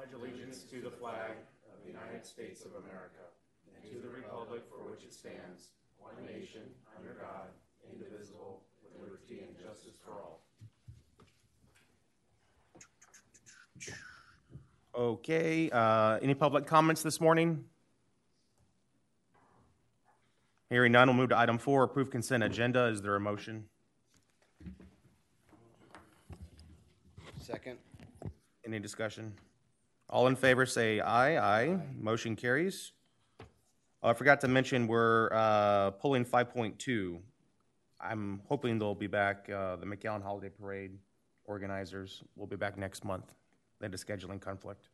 pledge allegiance to the flag of the United States of America and to the republic for which it stands, one nation, under God, indivisible, with liberty and justice for all. Okay, uh, any public comments this morning? Hearing none, we'll move to item four, approve consent agenda. Is there a motion? Second. Any discussion? All in favor, say aye. Aye. Motion carries. Oh, I forgot to mention, we're uh, pulling 5.2. I'm hoping they'll be back, uh, the McAllen Holiday Parade organizers will be back next month. They had a scheduling conflict.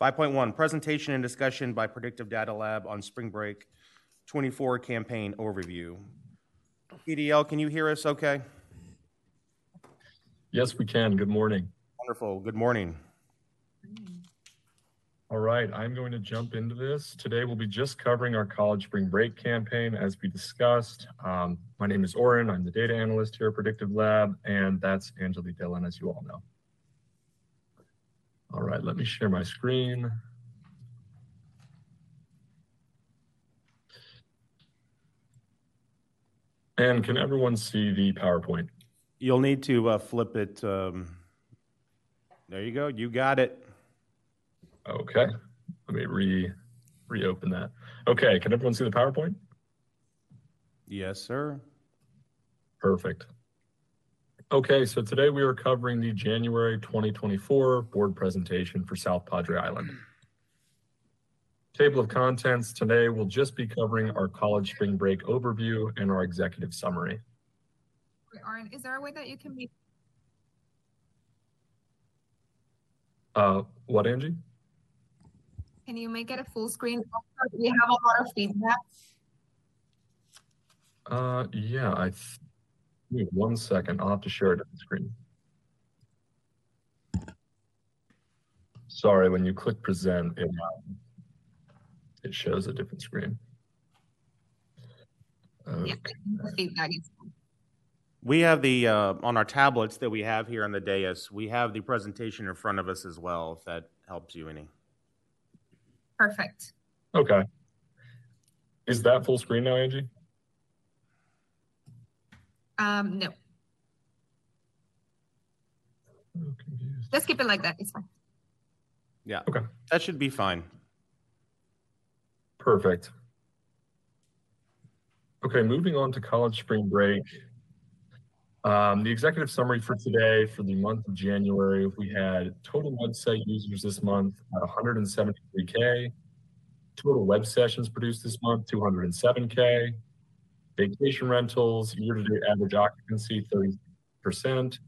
5.1, presentation and discussion by Predictive Data Lab on Spring Break 24 campaign overview. PDL, can you hear us okay? Yes, we can. Good morning. Wonderful. Good morning. All right, I'm going to jump into this. Today we'll be just covering our college spring break campaign as we discussed. Um, my name is Oren. I'm the data analyst here at Predictive Lab, and that's Angelique Dillon, as you all know. All right, let me share my screen. And can everyone see the PowerPoint? You'll need to uh, flip it. Um, there you go. You got it. Okay, let me re reopen that. Okay, can everyone see the PowerPoint? Yes, sir. Perfect. Okay, so today we are covering the January 2024 board presentation for South Padre Island. Table of contents today we'll just be covering our college spring break overview and our executive summary. Wait, Aaron, is there a way that you can make Uh, what, Angie? Can you make it a full screen? We have a lot of feedback. Uh, yeah, I, th- one second. I'll have to share a different screen. Sorry, when you click present, it, um, it shows a different screen. Yeah. Okay. The feedback We have the, uh, on our tablets that we have here on the dais, we have the presentation in front of us as well, if that helps you any. Perfect. Okay. Is that full screen now, Angie? Um, no, I'm confused. let's keep it like that. It's fine. Yeah. Okay. That should be fine. Perfect. Okay, moving on to college spring break. Um, the executive summary for today for the month of January, we had total website users this month at 173K. Total web sessions produced this month, 207K. Vacation rentals, year-to-date average occupancy, 30%.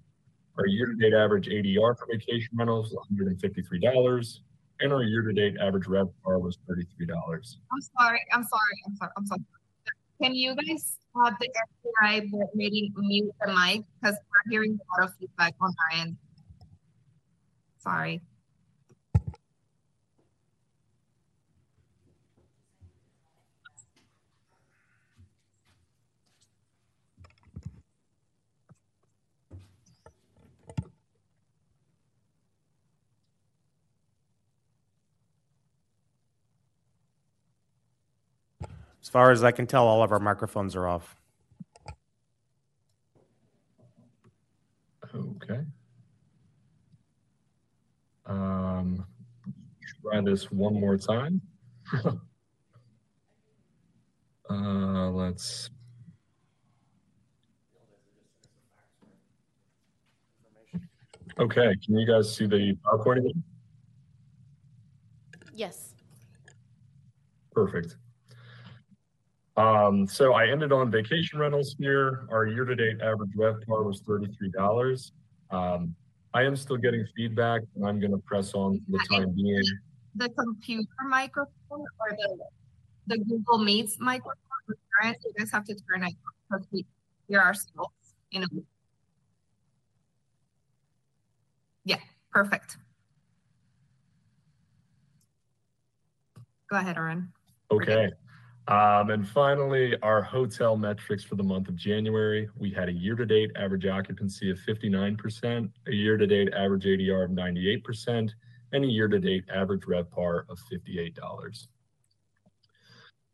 Our year-to-date average ADR for vacation rentals was $153. And our year-to-date average RevPAR was $33. I'm sorry. I'm sorry. I'm sorry. I'm sorry. Can you guys have the SPI board meeting mute the mic because we're hearing a lot of feedback on our end. Sorry. As far as I can tell, all of our microphones are off. Okay. Um, try this one more time. uh, let's. Okay, can you guys see the PowerPoint again? Yes. Perfect. Um, so I ended on vacation rentals here. Our year-to-date average RevPAR was thirty-three dollars. Um, I am still getting feedback, and I'm going to press on for the time being. The computer microphone or the the Google Meets microphone. You guys have to turn it because we hear ourselves. You know. Yeah, perfect. Go ahead, Aaron. Okay. Um, and finally, our hotel metrics for the month of January. We had a year-to-date average occupancy of 59%, a year-to-date average ADR of 98%, and a year-to-date average RevPAR of $58.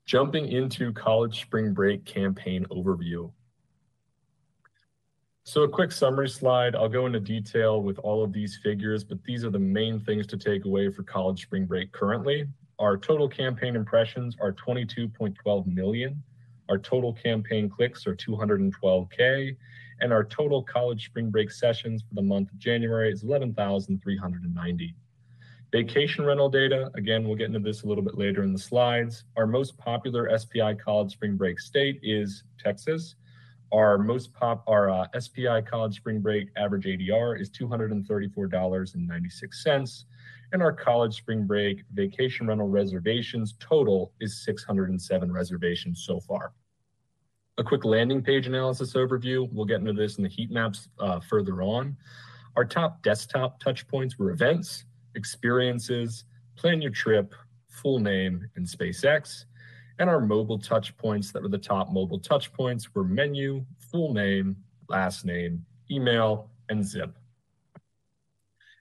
Jumping into college spring break campaign overview. So a quick summary slide. I'll go into detail with all of these figures, but these are the main things to take away for college spring break currently. Our total campaign impressions are 22.12 million. Our total campaign clicks are 212K. And our total college spring break sessions for the month of January is 11,390. Vacation rental data, again, we'll get into this a little bit later in the slides. Our most popular SPI college spring break state is Texas. Our most pop, our uh, SPI college spring break average ADR is $234.96. And our college spring break vacation rental reservations total is 607 reservations so far. A quick landing page analysis overview. We'll get into this in the heat maps uh, further on. Our top desktop touch points were events, experiences, plan your trip, full name, and SpaceX. And our mobile touch points that were the top mobile touch points were menu, full name, last name, email, and zip.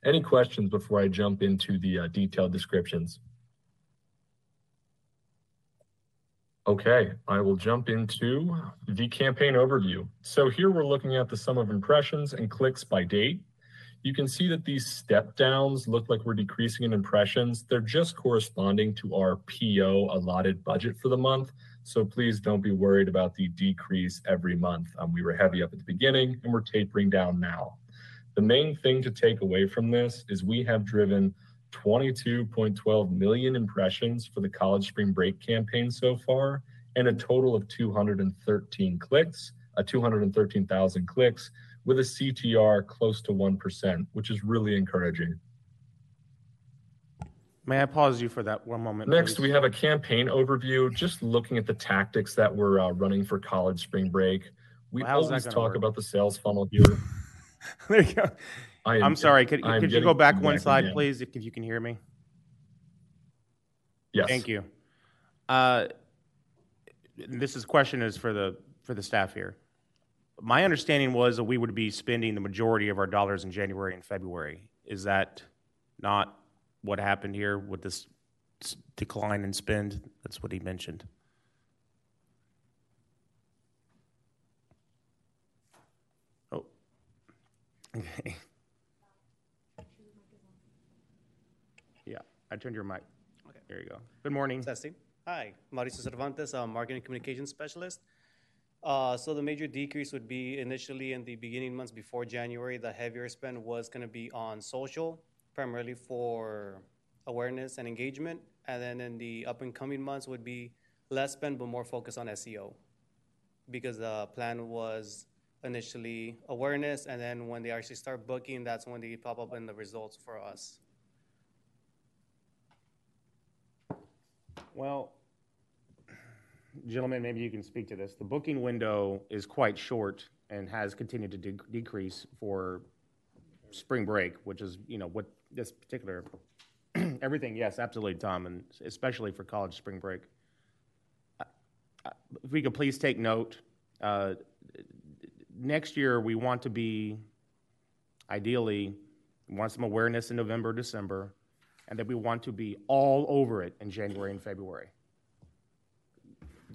Any questions before I jump into the uh, detailed descriptions? Okay, I will jump into the campaign overview. So here we're looking at the sum of impressions and clicks by date. You can see that these step downs look like we're decreasing in impressions. They're just corresponding to our PO allotted budget for the month. So please don't be worried about the decrease every month. Um, we were heavy up at the beginning and we're tapering down now. The main thing to take away from this is we have driven 22.12 million impressions for the college spring break campaign so far and a total of 213 clicks, a 213,000 clicks with a CTR close to 1%, which is really encouraging. May I pause you for that one moment? Next, please? we have a campaign overview, just looking at the tactics that we're uh, running for college spring break. We Well, always talk work? about the sales funnel here. there you go. I am, I'm sorry. Could, I am could you go back one slide, again. please, if if you can hear me? Yes. Thank you. Uh, This is, question is for the, for the staff here. My understanding was that we would be spending the majority of our dollars in January and February. Is that not what happened here with this decline in spend? That's what he mentioned. Okay. Yeah, I turned your mic. Okay. There you go. Good morning. Testing. Hi, Mauricio Cervantes, I'm Marketing Communications Specialist. Uh, so the major decrease would be initially in the beginning months before January, the heavier spend was going to be on social, primarily for awareness and engagement. And then in the up and coming months would be less spend, but more focus on SEO. Because the plan was initially awareness, and then when they actually start booking, that's when they pop up in the results for us. Well, gentlemen, maybe you can speak to this. The booking window is quite short and has continued to de- decrease for spring break, which is, you know, what this particular, everything, yes, absolutely, Tom, and especially for college spring break. Uh, uh, If we could please take note, uh, next year, we want to be, ideally, we want some awareness in November, December, and that we want to be all over it in January and February.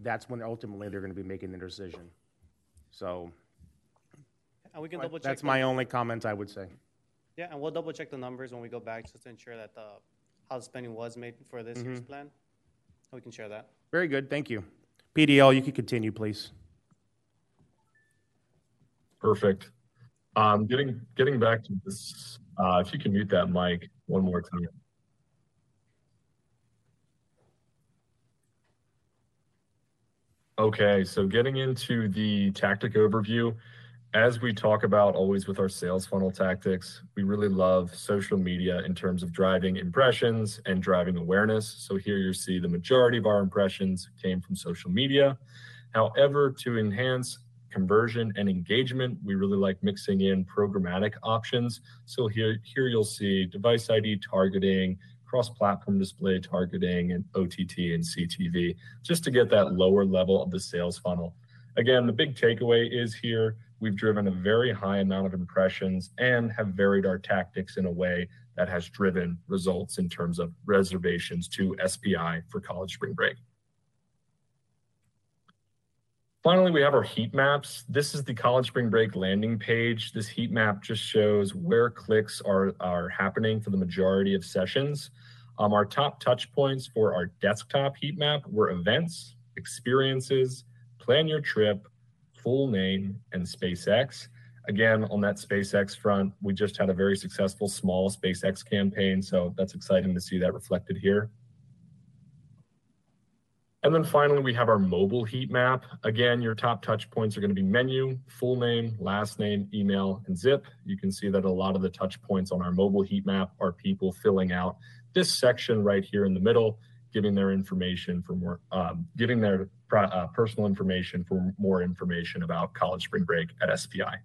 That's when ultimately they're going to be making the decision. So And we can double check. that's my only comment I would say. Yeah, and we'll double check the numbers when we go back just to ensure that the, how the spending was made for this year's mm-hmm. plan. We can share that. Very good, thank you. PDL, you can continue, please. Perfect. Um, getting getting back to this, uh, if you can mute that mic one more time. Okay, so getting into the tactic overview, as we talk about always with our sales funnel tactics, we really love social media in terms of driving impressions and driving awareness. So here you see the majority of our impressions came from social media. However, to enhance conversion and engagement, we really like mixing in programmatic options. So here, here you'll see device ID targeting, cross-platform display targeting, and OTT and CTV, just to get that lower level of the sales funnel. Again, the big takeaway is here, we've driven a very high amount of impressions and have varied our tactics in a way that has driven results in terms of reservations to SPI for college spring break. Finally, we have our heat maps. This is the college spring break landing page. This heat map just shows where clicks are, are happening for the majority of sessions. Um, our top touch points for our desktop heat map were events, experiences, plan your trip, full name, and SpaceX. Again, on that SpaceX front, we just had a very successful small SpaceX campaign, so that's exciting to see that reflected here. And then finally, we have our mobile heat map. Again, your top touch points are going to be menu, full name, last name, email, and zip. You can see that a lot of the touch points on our mobile heat map are people filling out this section right here in the middle, giving their information for more, um, giving their uh, personal information for more information about college spring break at SPI.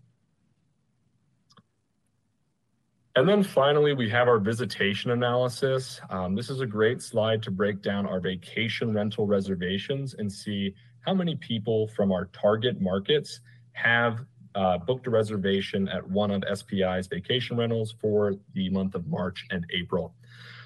And then finally, we have our visitation analysis. Um, this is a great slide to break down our vacation rental reservations and see how many people from our target markets have uh, booked a reservation at one of SPI's vacation rentals for the month of March and April.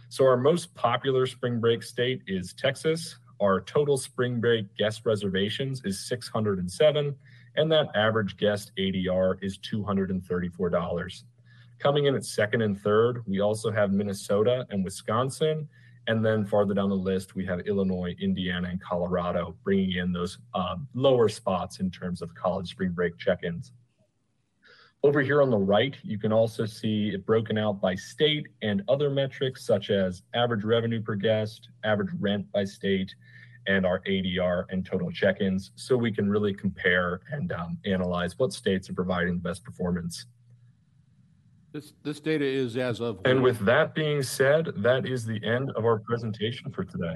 So our most popular spring break state is Texas. Our total spring break guest reservations is 607, and that average guest ADR is $234. Coming in at second and third, we also have Minnesota and Wisconsin. And then farther down the list, we have Illinois, Indiana, and Colorado bringing in those um, lower spots in terms of college spring break check ins. Over here on the right, you can also see it broken out by state and other metrics such as average revenue per guest, average rent by state, and our ADR and total check ins. So we can really compare and um, analyze what states are providing the best performance. This, this data is as of. And with that being said, that is the end of our presentation for today.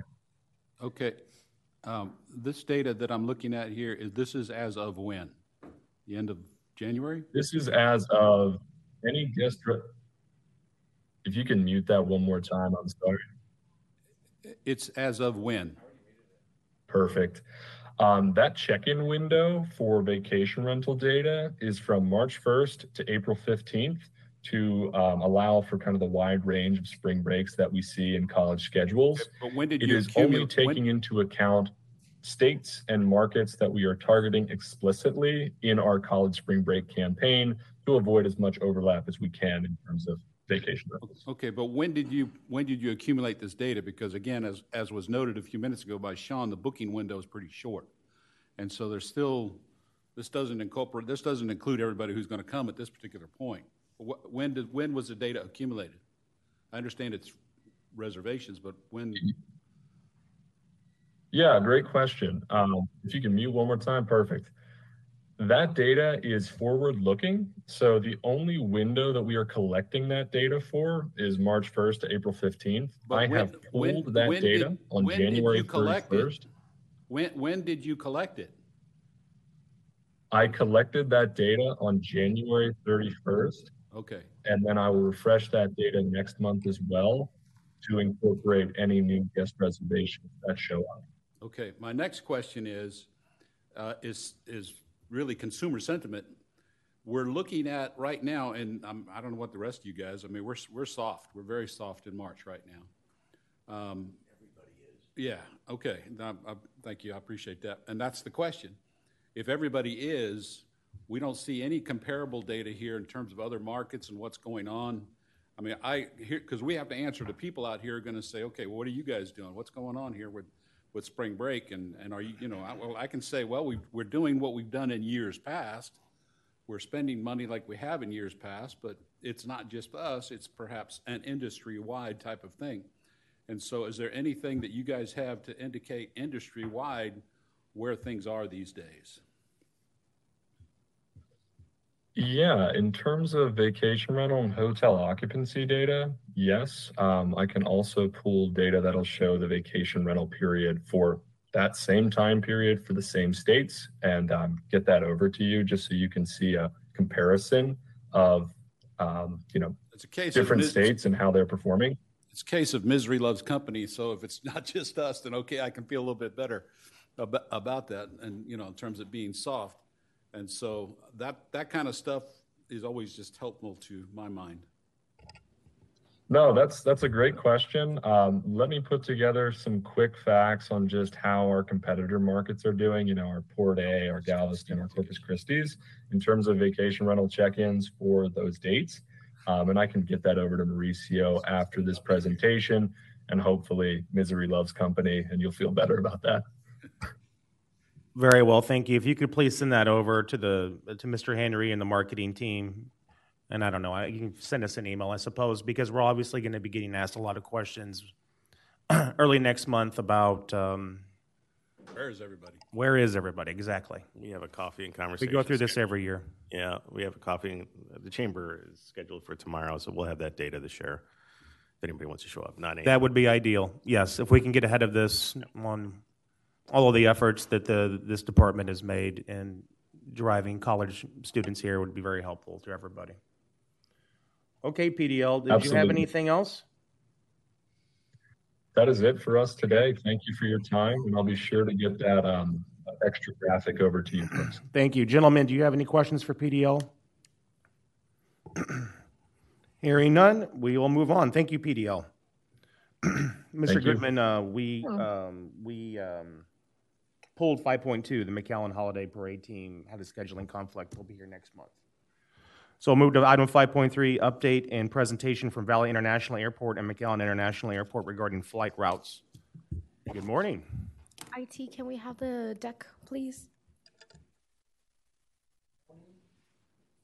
Okay. Um, this data that I'm looking at here is, this is as of when? The end of January? This is as of any guest. If you can mute that one more time, I'm sorry. It's as of when? Perfect. Um, that check-in window for vacation rental data is from March 1st to April 15th to um, allow for kind of the wide range of spring breaks that we see in college schedules. But when did It you is only taking when- into account states and markets that we are targeting explicitly in our college spring break campaign to avoid as much overlap as we can in terms of vacation rentals. Okay, but when did you, when did you accumulate this data? Because again, as, as was noted a few minutes ago by Sean, the booking window is pretty short. And so there's still, this doesn't incorporate, this doesn't include everybody who's going to come at this particular point. Wh- When did, when was the data accumulated? I understand it's reservations, but when, Yeah, great question. Um, if you can mute one more time, perfect. That data is forward looking. So the only window that we are collecting that data for is March 1st to April 15th. But I when- have when- pulled that when data did- on when did January you collect it? 31st. when, when did you collect it? I collected that data on January 31st, Okay, and then I will refresh that data next month as well to incorporate any new guest reservations that show up. okay. My next question is, uh, is, is really consumer sentiment. We're looking at right now, and I'm, I don't know what the rest of you guys, I mean, we're, we're soft. We're very soft in March right now. Um, Yeah, okay. I, I, thank you. I appreciate that. And that's the question. If everybody is, we don't see any comparable data here in terms of other markets and what's going on. I mean, I here because we have to answer to people out here are going to say, okay, well, what are you guys doing? What's going on here with with spring break? And and are you, you know, I, well, I can say, well, we we're doing what we've done in years past. We're spending money like we have in years past, but it's not just us. It's perhaps an industry-wide type of thing. And so is there anything that you guys have to indicate industry-wide where things are these days? Yeah, in terms of vacation rental and hotel occupancy data, yes. Um, I can also pull data that'll show the vacation rental period for that same time period for the same states and um, get that over to you just so you can see a comparison of, um, you know, It's a case different of, mis- states and how they're performing. It's a case of misery loves company. So if it's not just us, then okay, I can feel a little bit better about, about that. And, you know, in terms of being soft. And so that, that kind of stuff is always just helpful to my mind. No, that's that's a great question. Um, let me put together some quick facts on just how our competitor markets are doing. You know, our Port A, our Galveston, our Corpus Christi's, in terms of vacation rental check-ins for those dates. Um, and I can get that over to Mauricio after this presentation, and hopefully, misery loves company, and you'll feel better about that. Very well, thank you. If you could please send that over to the, to Mr. Henry and the marketing team. And I don't know, you can send us an email, I suppose, because we're obviously going to be getting asked a lot of questions early next month about, um, Where is everybody? where is everybody exactly? We have a coffee and conversation. We go through this every year. Yeah, we have a coffee. and- The chamber is scheduled for tomorrow, so we'll have that data to share. If anybody wants to show up, nine That would be ideal, yes, if we can get ahead of this on all of the efforts that the, this department has made in driving college students here would be very helpful to everybody. Okay, PDL, did you have anything else? That is it for us today. Thank you for your time, and I'll be sure to get that um, extra graphic over to you folks. Thank you. Gentlemen, do you have any questions for PDL? Hearing none, we will move on. Thank you, PDL. Mr. Thank you. Goodman, uh, we, um, we um, pulled 5.2, the McAllen Holiday Parade team had a scheduling conflict. We'll be here next month. So we'll move to item 5.3, update and presentation from Valley International Airport and McAllen International Airport regarding flight routes. Good morning. IT, can we have the deck, please?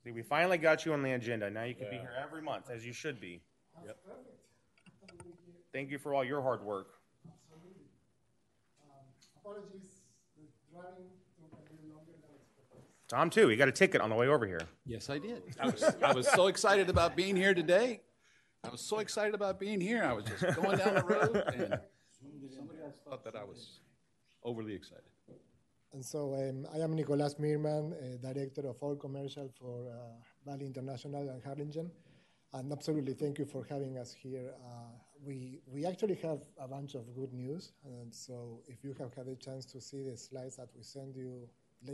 See, we finally got you on the agenda. Now you can be here every month, as you should be. Yep. Thank you for all your hard work. Apologies, the driving a little longer than expected. Tom, too. He got a ticket on the way over here. Yes, I did. I was, I was so excited about being here today. I was so excited about being here. I was just going down the road and somebody else thought that I was overly excited. And so um, I am Nicolas Meerman, uh, Director of All Commercial for uh, Valley International and Harlingen. And absolutely, thank you for having us here. Uh, we, we actually have a bunch of good news. And so if you have had a chance to see the slides that we sent you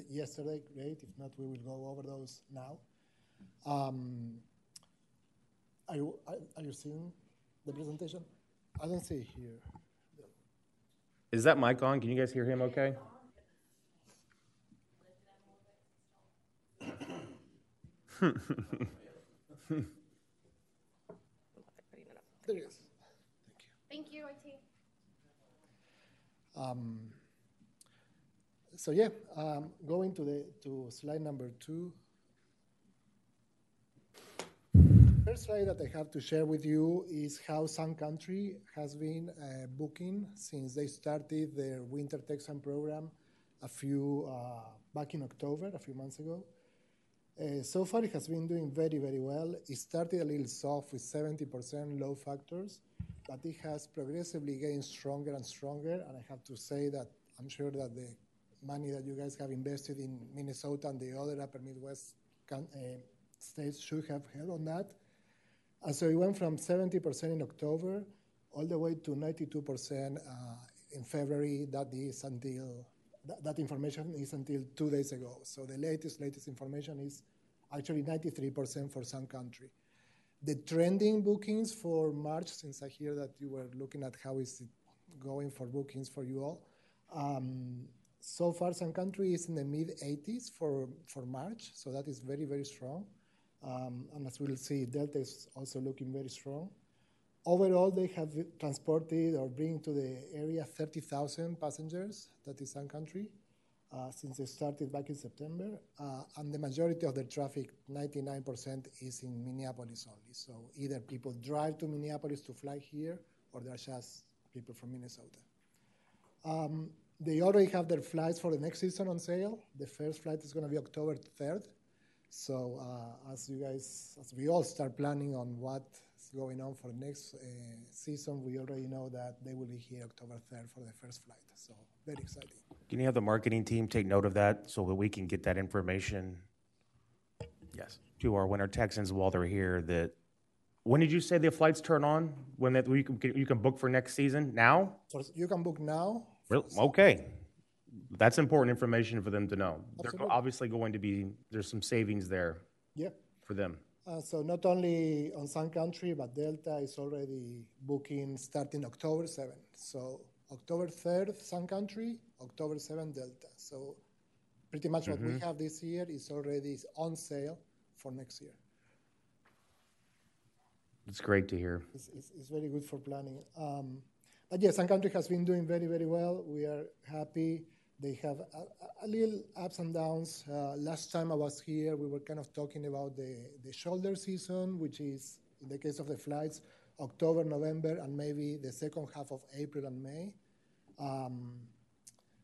yesterday, great. If not, we will go over those now. Um, are, you, are, are you seeing the presentation? I don't see it here. Is that mic on? Can you guys hear him okay? There it is. Thank you, IT. Um, so yeah, um, going to the to slide number two. First slide that I have to share with you is how Sun Country has been uh, booking since they started their Winter Texan program a few uh, back in October, a few months ago. Uh, so far, it has been doing very, very well. It started a little soft with 70% load factors, but it has progressively gained stronger and stronger. And I have to say that I'm sure that the money that you guys have invested in Minnesota and the other upper Midwest can, uh, states should have helped on that. And so it went from 70% in October all the way to 92% uh, in February. That is until that, that information is until two days ago. So the latest latest information is actually 93% for Sun Country. The trending bookings for March, since I hear that you were looking at how is it going for bookings for you all, um, so far Sun Country is in the mid 80s for, for March, so that is very, very strong. Um, and as we'll see, Delta is also looking very strong. Overall, they have transported or bring to the area 30,000 passengers, that is Sun Country, uh, since they started back in September. Uh, and the majority of their traffic, 99%, is in Minneapolis only. So either people drive to Minneapolis to fly here, or they're just people from Minnesota. Um, they already have their flights for the next season on sale. The first flight is going to be October 3rd. So uh, as you guys, as we all start planning on what's going on for the next uh, season, we already know that they will be here October 3rd for the first flight. So very exciting. Can you have the marketing team take note of that so that we can get that information Yes. to our winter Texans while they're here? That when did you say the flights turn on? When that you can you can book for next season? Now? You can book now. Real- Okay. That's important information for them to know. Absolutely. They're obviously going to be, there's some savings there Yeah. for them. Uh, so not only on Sun Country, but Delta is already booking starting October 7th. So October 3rd, Sun Country, October 7th, Delta. So pretty much what we have this year is already on sale for next year. It's great to hear. It's, it's, it's very good for planning. Um, but yes, Sun Country has been doing very, very well. We are happy. They have a, a- a little ups and downs. Uh, last time I was here, we were kind of talking about the, the shoulder season, which is, in the case of the flights, October, November, and maybe the second half of April and May. Um,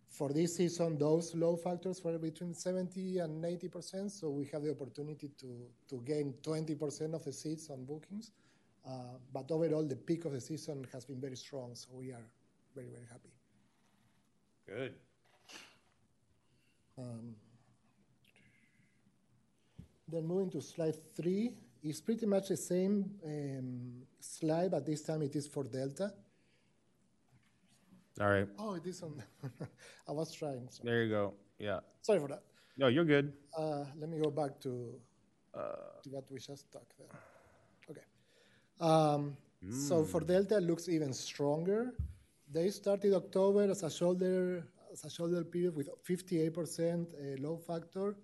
for this season, those load factors were between 70 and 80 percent, so we have the opportunity to, to gain 20 percent of the seats on bookings. Uh, but overall, the peak of the season has been very strong, so we are very, very happy. Good. Then moving to slide three, it's pretty much the same um, slide, but this time it is for Delta. All right. Oh, it is on. I was trying. Sorry, There you go. Yeah. sorry for that. No, you're good. Uh, let me go back to, to what we just talked there. Okay. Um, So for Delta, it looks even stronger. They started October as a shoulder as a shoulder period with 58% uh, load factor.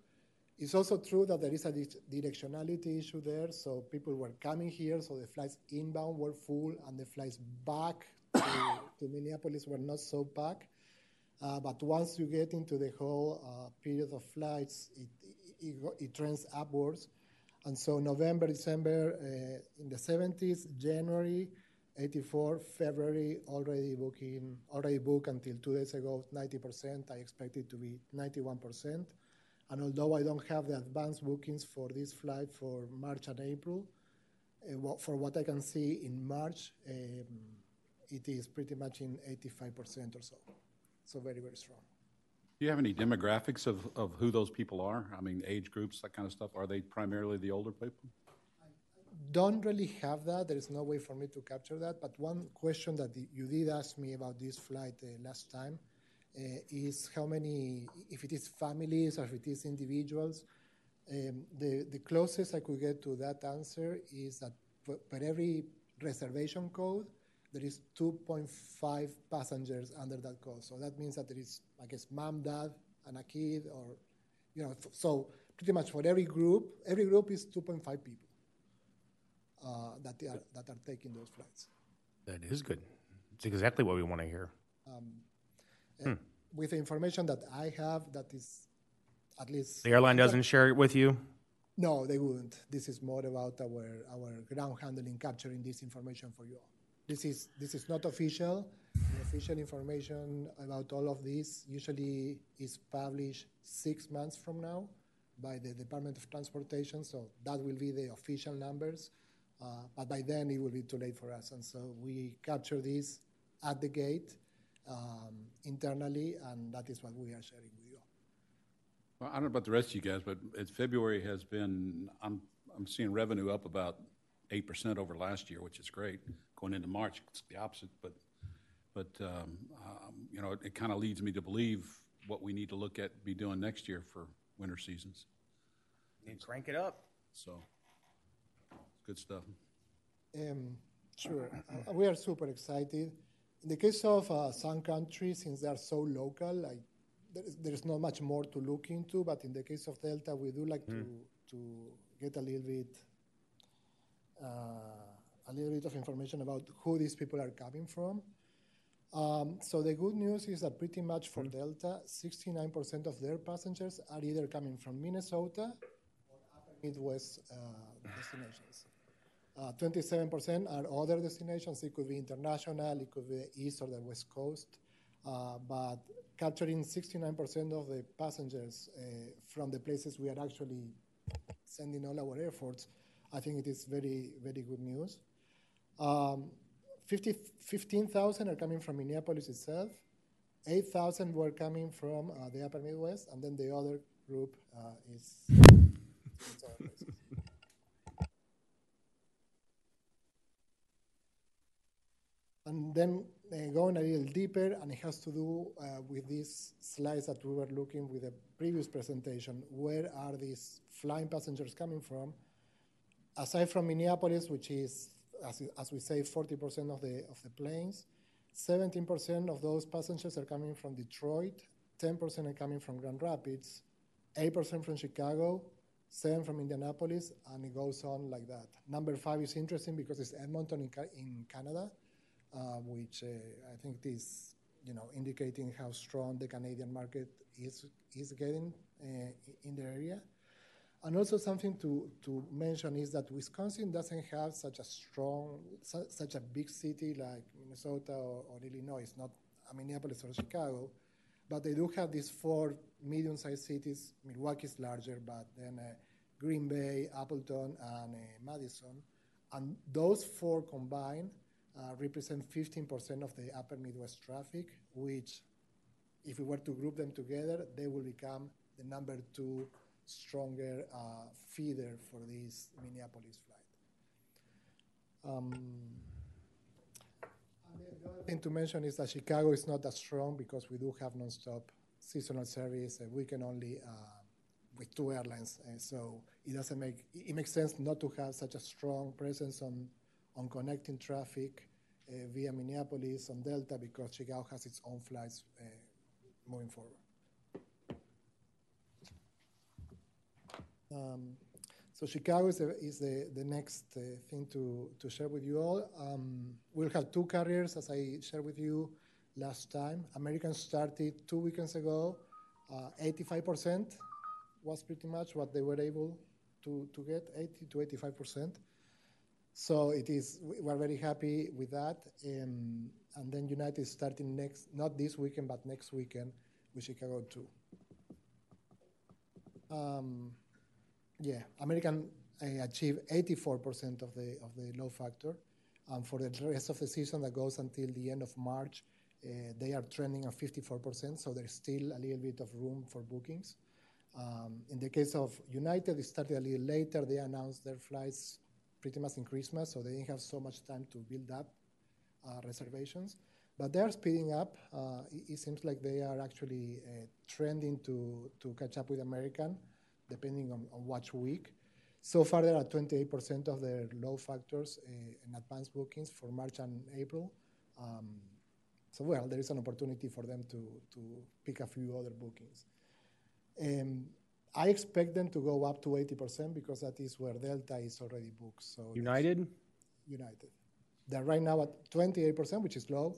It's also true that there is a di- directionality issue there. So people were coming here, so the flights inbound were full, and the flights back to, to Minneapolis were not so packed. Uh, but once you get into the whole uh, period of flights, it, it, it, it trends upwards. And so November, December uh, in the 70s, January 84, February already booking, already booked until two days ago, 90%. I expect it to be 91%. And although I don't have the advanced bookings for this flight for March and April, uh, wha- for what I can see in March, um, it is pretty much in 85% or so. So very, very strong. Do you have any demographics of, of who those people are? I mean, age groups, that kind of stuff? Are they primarily the older people? Don't really have that. There is no way for me to capture that. But one question that you did ask me about this flight uh, last time is how many, if it is families or if it is individuals. Um, the, the closest I could get to that answer is that for, every reservation code, there is 2.5 passengers under that code. So that means that there is, I guess, mom, dad, and a kid, or, you know, f- so pretty much for every group, every group is 2.5 people uh, that, they are, that are taking those flights. That is good. It's exactly what we want to hear. Uh, With the information that I have, that is at least. The airline doesn't share it with you? No, they wouldn't. This is more about our, our ground handling capturing this information for you. This is, this is not official. The official information about all of this usually is published six months from now by the Department of Transportation, so that will be the official numbers. Uh, but by then, it will be too late for us. And so we capture this at the gate internally, and that is what we are sharing with you. Well, I don't know about the rest of you guys, but February has been, I'm, I'm seeing revenue up about eight percent over last year, which is great. Going into March, it's the opposite, but, but, um, um, you know, it kind of leads me to believe what we need to look at, be doing next year for winter seasons. And crank it up. So, good stuff. Um, Sure. Uh, We are super excited. In the case of uh, Sun Country's, since they are so local, like there is, there is not much more to look into. But in the case of Delta, we do like to to get a little bit uh, a little bit of information about who these people are coming from. Um, so the good news is that pretty much for Delta, 69% of their passengers are either coming from Minnesota or upper Midwest uh, destinations. Uh, 27% are other destinations. It could be international, it could be the east or the west coast. Uh, but capturing 69% of the passengers uh, from the places we are actually sending all our efforts, I think it is very, very good news. Um, 50 15,000 are coming from Minneapolis itself. 8,000 were coming from uh, the upper Midwest, and then the other group uh, is. it's other places. And then uh, going a little deeper, and it has to do uh, with these slides that we were looking with the previous presentation. Where are these flying passengers coming from? Aside from Minneapolis, which is, as, as we say, 40% of the, of the planes, 17% of those passengers are coming from Detroit, 10% are coming from Grand Rapids, 8% from Chicago, 7 from Indianapolis, and it goes on like that. Number 5 is interesting because it's Edmonton in, in Canada, which uh, I think is you know indicating how strong the Canadian market is is getting uh, in the area. And also something to, to mention is that Wisconsin doesn't have such a strong, su- such a big city like Minnesota or, or Illinois. It's not Minneapolis or Chicago, but they do have these four medium-sized cities. Milwaukee is larger, but then uh, Green Bay, Appleton, and uh, Madison, and those four combined represent 15% of the Upper Midwest traffic. Which, if we were to group them together, they will become the number two stronger uh, feeder for this Minneapolis flight. Um, the other thing to mention is that Chicago is not as strong because we do have nonstop seasonal service, uh, weekend only, uh, with two airlines. And so it doesn't make it makes sense not to have such a strong presence on on connecting traffic uh, via Minneapolis on Delta because Chicago has its own flights uh, moving forward. Um, so Chicago is, the, is the, the next uh, thing to, to share with you all. Um, we'll have two carriers, as I shared with you last time. American started two weekends ago. Uh, 85% was pretty much what they were able to, to get, 80 to 85%. So it is, we're very happy with that. Um, and then United is starting next, not this weekend, but next weekend with Chicago too. Um, yeah, American uh, achieved 84% of the of the load factor, and for the rest of the season that goes until the end of March, uh, they are trending at 54%. So there's still a little bit of room for bookings. Um, in the case of United, it started a little later. They announced their flights pretty much in Christmas, so they didn't have so much time to build up uh, reservations. But they are speeding up. Uh, it, it, seems like they are actually uh, trending to to catch up with American depending on, on which week. So far, there are 28% of their load factors uh, in advance bookings for March and April. Um, so, well, there is an opportunity for them to, to pick a few other bookings. Um, I expect them to go up to 80% because that is where Delta is already booked. So United? United. They're right now at 28%, which is low,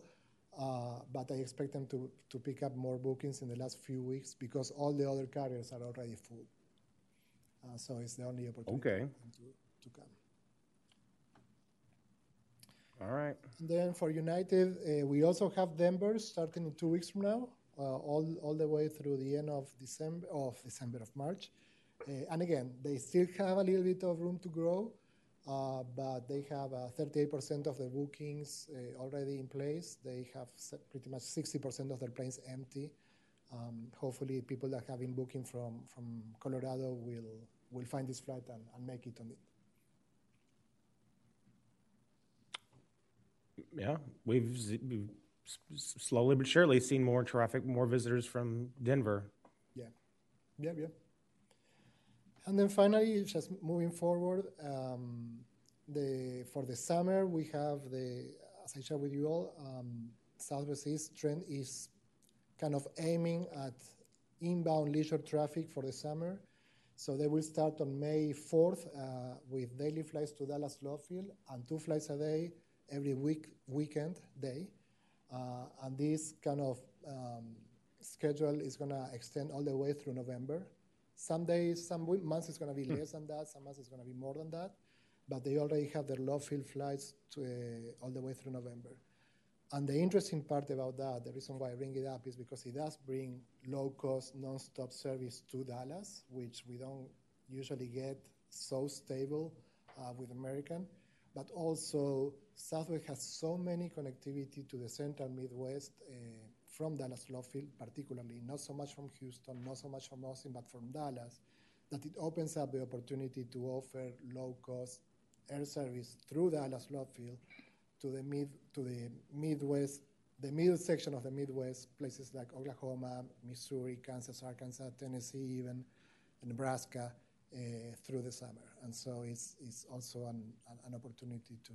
uh, but I expect them to, to pick up more bookings in the last few weeks because all the other carriers are already full. Uh, so it's the only opportunity Okay. to, to come. All right. And then for United, uh, we also have Denver starting in two weeks from now, all, all the way through the end of December, of December of March. Uh, and again, they still have a little bit of room to grow, uh, but they have 38% of the bookings uh, already in place. They have pretty much 60% of their planes empty. Um, hopefully, people that have been booking from, from Colorado will, will find this flight and, and make it on it. Yeah, we've, we've slowly but surely seen more traffic, more visitors from Denver. Yeah, yeah, yeah. And then finally, just moving forward, um, the for the summer we have the as I shared with you all, um, Southwest East trend is kind of aiming at inbound leisure traffic for the summer. So they will start on May 4th uh, with daily flights to Dallas Love Field and two flights a day every week weekend day. Uh, and this kind of um, schedule is going to extend all the way through November. Some days, some months it's going to be less than that. Some months it's going to be more than that. But they already have their Love Field flights to, uh, all the way through November. And the interesting part about that, the reason why I bring it up is because it does bring low-cost, non-stop service to Dallas, which we don't usually get so stable uh, with American. But also, Southwest has so many connectivity to the central Midwest uh, from Dallas Love Field, particularly, not so much from Houston, not so much from Austin, but from Dallas, that it opens up the opportunity to offer low-cost air service through Dallas Love Field to the mid to the Midwest, the middle section of the Midwest, places like Oklahoma, Missouri, Kansas, Arkansas, Tennessee, even Nebraska, uh, through the summer. And so it's it's also an, an opportunity to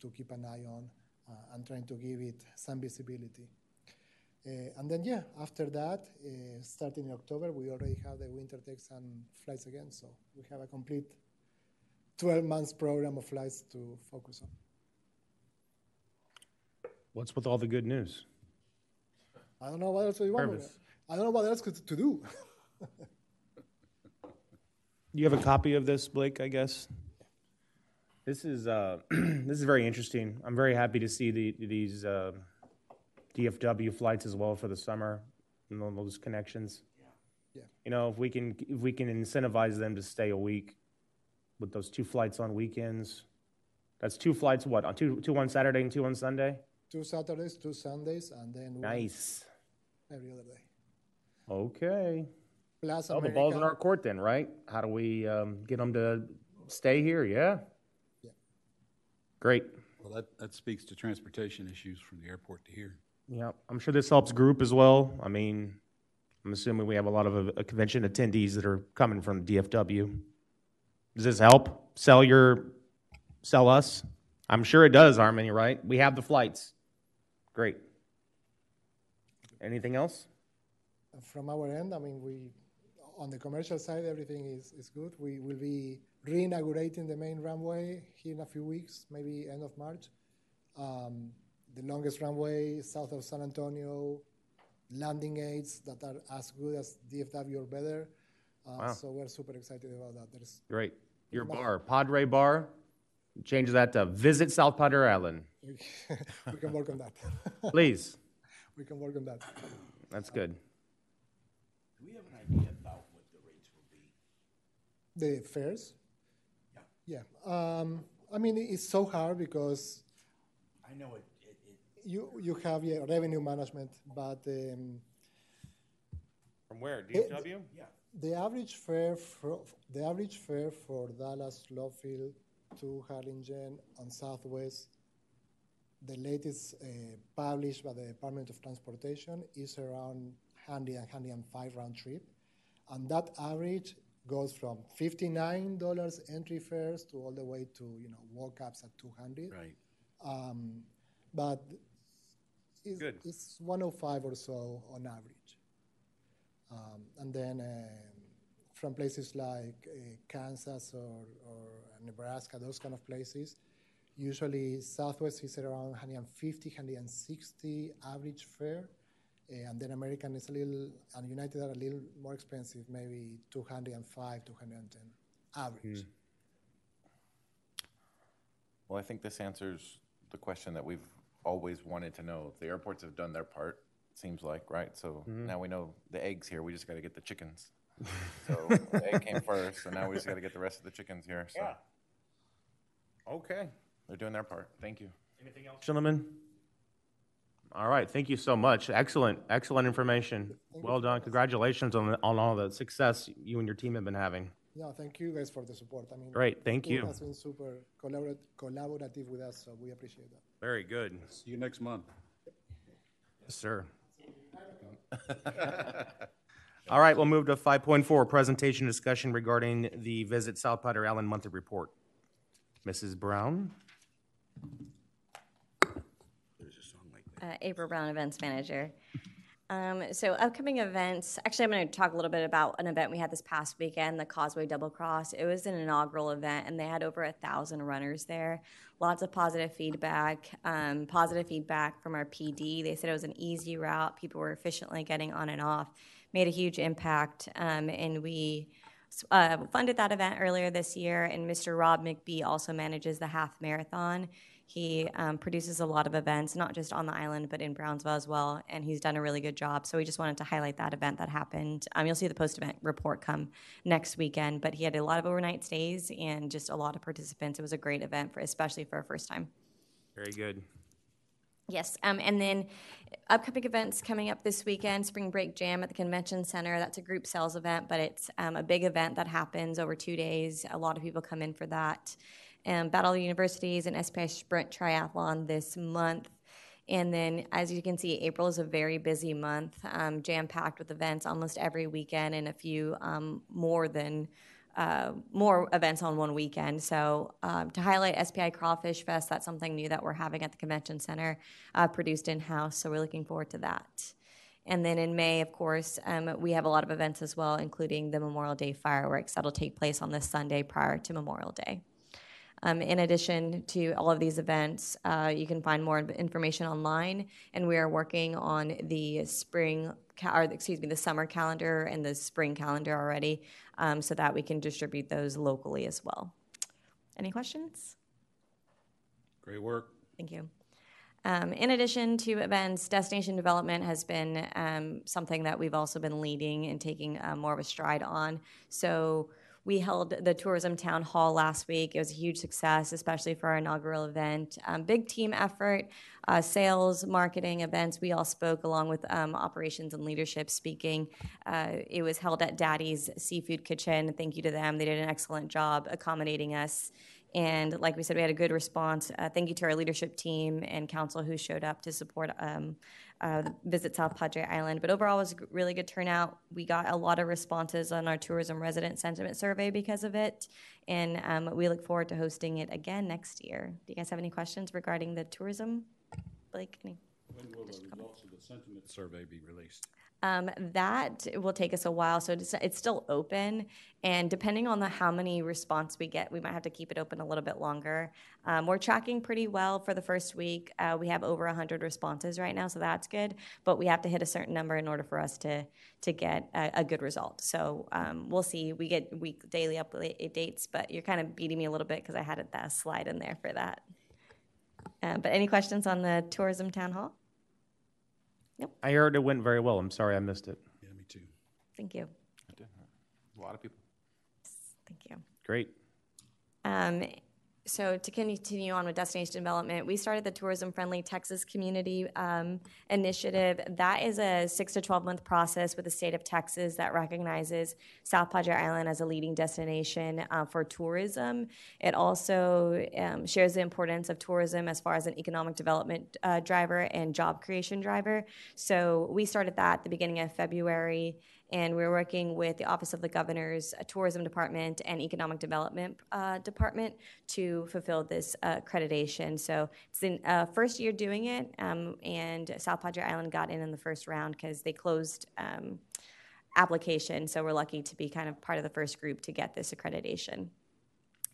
to keep an eye on uh, and trying to give it some visibility. Uh, and then, yeah, after that, uh, starting in October, we already have the Winter Texan flights again. So we have a complete 12 months program of flights to focus on. What's with all the good news? I don't know what else you want. I don't know what else to do. You have a copy of this, Blake, I guess? This is, uh, this is very interesting. I'm very happy to see the, these, uh, DFW flights as well for the summer, and those connections. Yeah. yeah. You know, if we can, if we can incentivize them to stay a week with those two flights on weekends, that's two flights, what, on two, two on Saturday and two on Sunday? two Saturdays, two Sundays, and then Nice. every other day. Okay. Plus, Well, the ball's in our court then, right? How do we, um, get them to stay here? Yeah? Yeah. Great. Well, that, that speaks to transportation issues from the airport to here. Yeah, I'm sure this helps group as well. I mean, I'm assuming we have a lot of uh, convention attendees that are coming from DFW. Does this help sell your, sell us? I'm sure it does, Harmony, right? We have the flights. Great. Anything else? From our end, I mean, we, on the commercial side, everything is, is good. We will be re-inaugurating the main runway here in a few weeks, maybe end of March. Um, the longest runway south of San Antonio, landing aids that are as good as DFW or better. Uh, Wow. So we're super excited about that. There's, Great. Your bar, Padre Bar, change that to Visit South Padre Island. we, we can work on that. Please. we can work on that. That's good. Do we have an idea about what the rates will be? The fares? Yeah. Um, I mean, it's so hard because I know it, it, it, you you have yeah, revenue management, but um, From where? DFW? Yeah, the average fare for the average fare for Dallas Love to Harlingen on Southwest, the latest uh, published by the Department of Transportation is around 100 and 105 round trip, and that average goes from $59 entry fares to all the way to you know walk-ups at 200. Right. Um, but it's, Good. it's 105 or so on average. Um, and then um from places like uh, Kansas or, or Nebraska, those kind of places, usually Southwest is around 150, 160 average fare. Uh, and then American is a little, and United are a little more expensive, maybe 205, 210 average. Well, I think this answers the question that we've always wanted to know. The airports have done their part, seems like, right? So now we know the eggs here. We just got to get the chickens. so the egg came first, so now we just got to get the rest of the chickens here. So Yeah. Okay. they're doing their part. Thank you. Anything else, gentlemen? All right, thank you so much. Excellent, excellent information. Well done. Congratulations on, the- on all the success you and your team have been having. Yeah, thank you guys for the support. I mean, Great, thank the team you. has been super collaborat- collaborative with us, so we appreciate that. Very good. See you next month. Yes, sir. All right, we'll move to 5.4, presentation discussion regarding the Visit South Padre Island monthly report. Mrs. Brown? Uh, April Brown, Events Manager. Um, so upcoming events, actually, I'm going to talk a little bit about an event we had this past weekend, the Causeway Double Cross. It was an inaugural event, and they had over a thousand runners there. Lots of positive feedback, um, positive feedback from our PD. They said it was an easy route. People were efficiently getting on and off. Made a huge impact, um, and we uh, funded that event earlier this year. And Mr. Rob McBee also manages the half marathon. He um, produces a lot of events, not just on the island, but in Brownsville as well, and he's done a really good job. So we just wanted to highlight that event that happened. Um, you'll see the post-event report come next weekend, but he had a lot of overnight stays and just a lot of participants. It was a great event, for especially for a first time. Very good. Yes, um, and then upcoming events coming up this weekend: Spring Break Jam at the Convention Center. That's a group sales event, but it's um, a big event that happens over two days. A lot of people come in for that. Um, Battle of the Universities and SPI Sprint Triathlon this month. And then, as you can see, April is a very busy month, um, jam packed with events almost every weekend and a few um, more than uh, more events on one weekend. So, um, to highlight SPI Crawfish Fest, that's something new that we're having at the convention center, uh, produced in house. So, we're looking forward to that. And then in May, of course, um, we have a lot of events as well, including the Memorial Day fireworks that'll take place on this Sunday prior to Memorial Day. Um, in addition to all of these events, uh, you can find more information online, and we are working on the spring, ca- or excuse me, the summer calendar and the spring calendar already, um, so that we can distribute those locally as well. Any questions? Great work. Thank you. Um, in addition to events, destination development has been um, something that we've also been leading and taking uh, more of a stride on. So we held the tourism town hall last week. It was a huge success, especially for our inaugural event. Um, big team effort, uh, sales, marketing, events. We all spoke along with um, operations and leadership speaking. Uh, it was held at Daddy's Seafood Kitchen. Thank you to them. They did an excellent job accommodating us. And like we said, we had a good response. Uh, thank you to our leadership team and council who showed up to support um, uh, Visit South Padre Island. But overall, it was a really good turnout. We got a lot of responses on our tourism resident sentiment survey because of it. And um, we look forward to hosting it again next year. Do you guys have any questions regarding the tourism? Blake, any? When will the results of the sentiment survey be released? Um, that will take us a while, so it's, it's still open. And depending on the how many response we get, we might have to keep it open a little bit longer. Um, we're tracking pretty well for the first week. Uh, we have over 100 responses right now, so that's good. But we have to hit a certain number in order for us to to get a, a good result. So um, we'll see. We get week daily updates, but you're kind of beating me a little bit because I had a slide in there for that. Uh, but any questions on the tourism town hall? I heard it went very well. I'm sorry I missed it. Yeah, me too. Thank you. A lot of people. Thank you. Great. Um, so to continue on with destination development, we started the tourism friendly Texas community um, initiative. That is a six to 12 month process with the state of Texas that recognizes South Padre Island as a leading destination uh, for tourism. It also um, shares the importance of tourism as far as an economic development uh, driver and job creation driver. So we started that at the beginning of February and we're working with the Office of the Governor's uh, Tourism Department and Economic Development uh, Department to fulfill this uh, accreditation. So it's the uh, first year doing it, um, and South Padre Island got in in the first round because they closed um, application. So we're lucky to be kind of part of the first group to get this accreditation.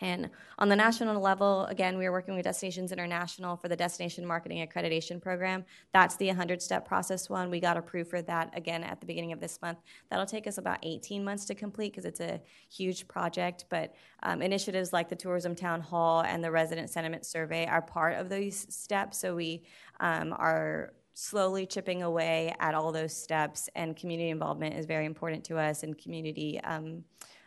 And on the national level, again, we are working with Destinations International for the Destination Marketing Accreditation Program. That's the 100 step process one. We got approved for that again at the beginning of this month. That'll take us about 18 months to complete because it's a huge project. But um, initiatives like the Tourism Town Hall and the Resident Sentiment Survey are part of those steps. So we um, are slowly chipping away at all those steps, and community involvement is very important to us, and community. Um,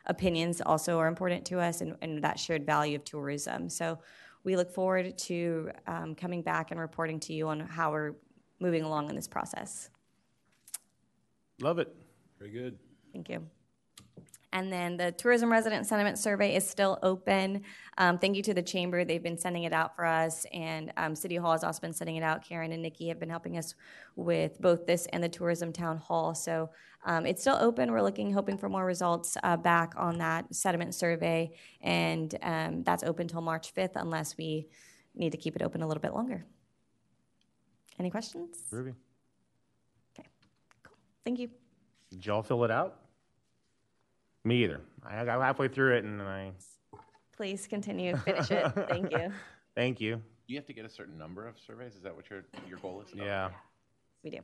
opinions also are important to us and, and that shared value of tourism. So we look forward to um, coming back and reporting to you on how we're moving along in this process. Love it. Very good. Thank you. And then the tourism resident sentiment survey is still open. Um, thank you to the chamber; they've been sending it out for us, and um, City Hall has also been sending it out. Karen and Nikki have been helping us with both this and the tourism town hall. So um, it's still open. We're looking, hoping for more results uh, back on that sentiment survey, and um, that's open until March 5th, unless we need to keep it open a little bit longer. Any questions? Ruby. Okay, cool. Thank you. Did y'all fill it out? Me either. I got halfway through it and then I. Please continue. Finish it. Thank you. Thank you. Do you have to get a certain number of surveys? Is that what your your goal is? Yeah. We do.